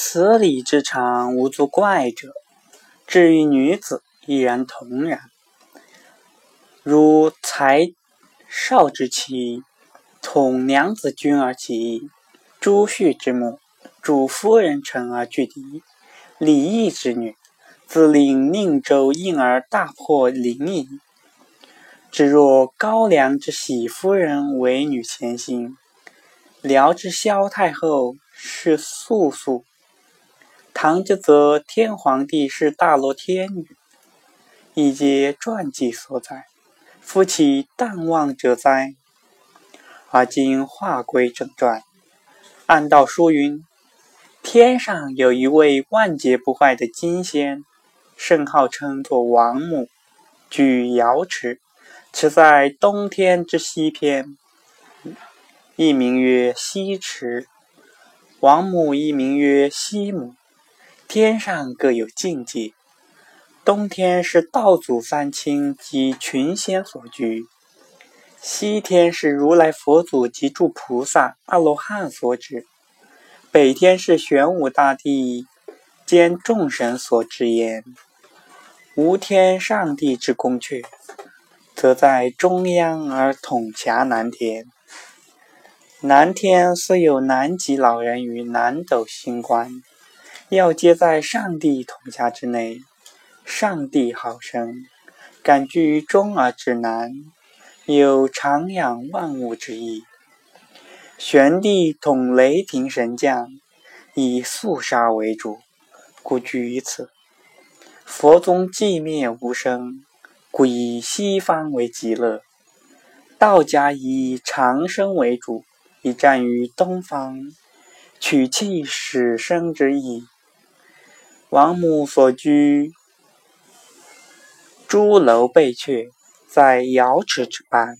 此理之常，无足怪者。至于女子，亦然同然。如才少之妻，统娘子君而起；朱旭之母，主夫人臣而拒敌；李毅之女，自领宁州应而大破临沂。只若高梁之喜夫人为女前行，辽之萧太后是素素，唐之则天皇帝是大罗天女，亦皆传记所载。夫妻淡忘者哉？而今话归正传，按道书云：天上有一位万劫不坏的金仙，圣号称作王母，居瑶池，池在东天之西偏，亦名曰西池。王母亦名曰西母。天上各有境界。东天是道祖三清及群仙所居，西天是如来佛祖及诸菩萨、阿罗汉所指，北天是玄武大帝兼众神所之焉。无天上帝之宫阙，则在中央而统辖南天。南天虽有南极老人与南斗星官，要皆在上帝统辖之内。上帝好生，感居中而至南，有长养万物之意。玄帝统雷霆神将，以肃杀为主，故居于此。佛宗寂灭无声，故以西方为极乐。道家以长生为主，以战于东方，取气始生之意。王母所居。朱楼背阙，在瑶池之畔。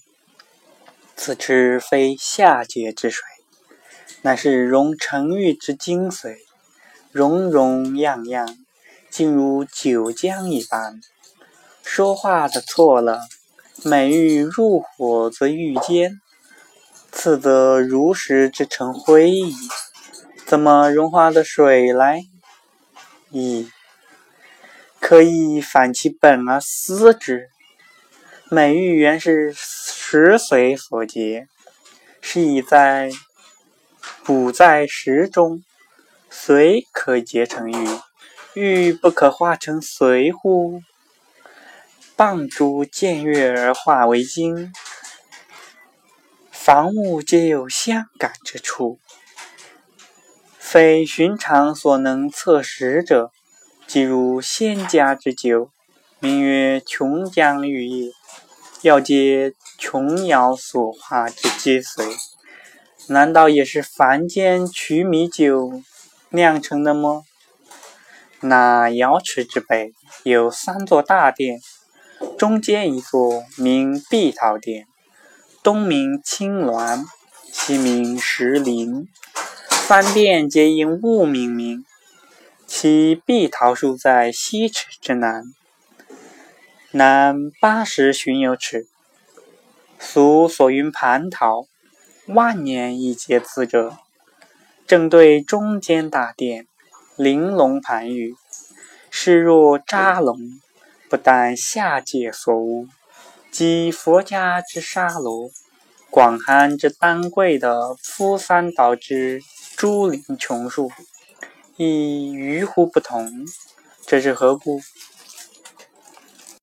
此池非下界之水，乃是融成玉之精髓，融融漾漾，竟如九江一般。说话的错了，美玉入火则玉坚，次则如石之成灰矣。怎么融化的水来？咦？可以反其本而思之。美玉原是石髓所结，是以在补在石中，髓可结成玉，玉不可化成髓乎？棒珠见月而化为晶，凡物皆有相感之处，非寻常所能测实者。即如仙家之酒，名曰琼浆玉液，要皆琼瑶所化之精髓，难道也是凡间取米酒酿成的么？那瑶池之北有三座大殿，中间一座名碧桃殿，东名青鸾，西名石林，三殿皆因物命名。其碧桃树在西池之南，南八十寻有尺。俗所云蟠桃，万年一结子者。正对中间大殿，玲珑盘玉，势若扎龙，不但下界所无，即佛家之沙罗，广寒之丹桂的夫三岛之朱林琼树。亦与乎不同？这是何故？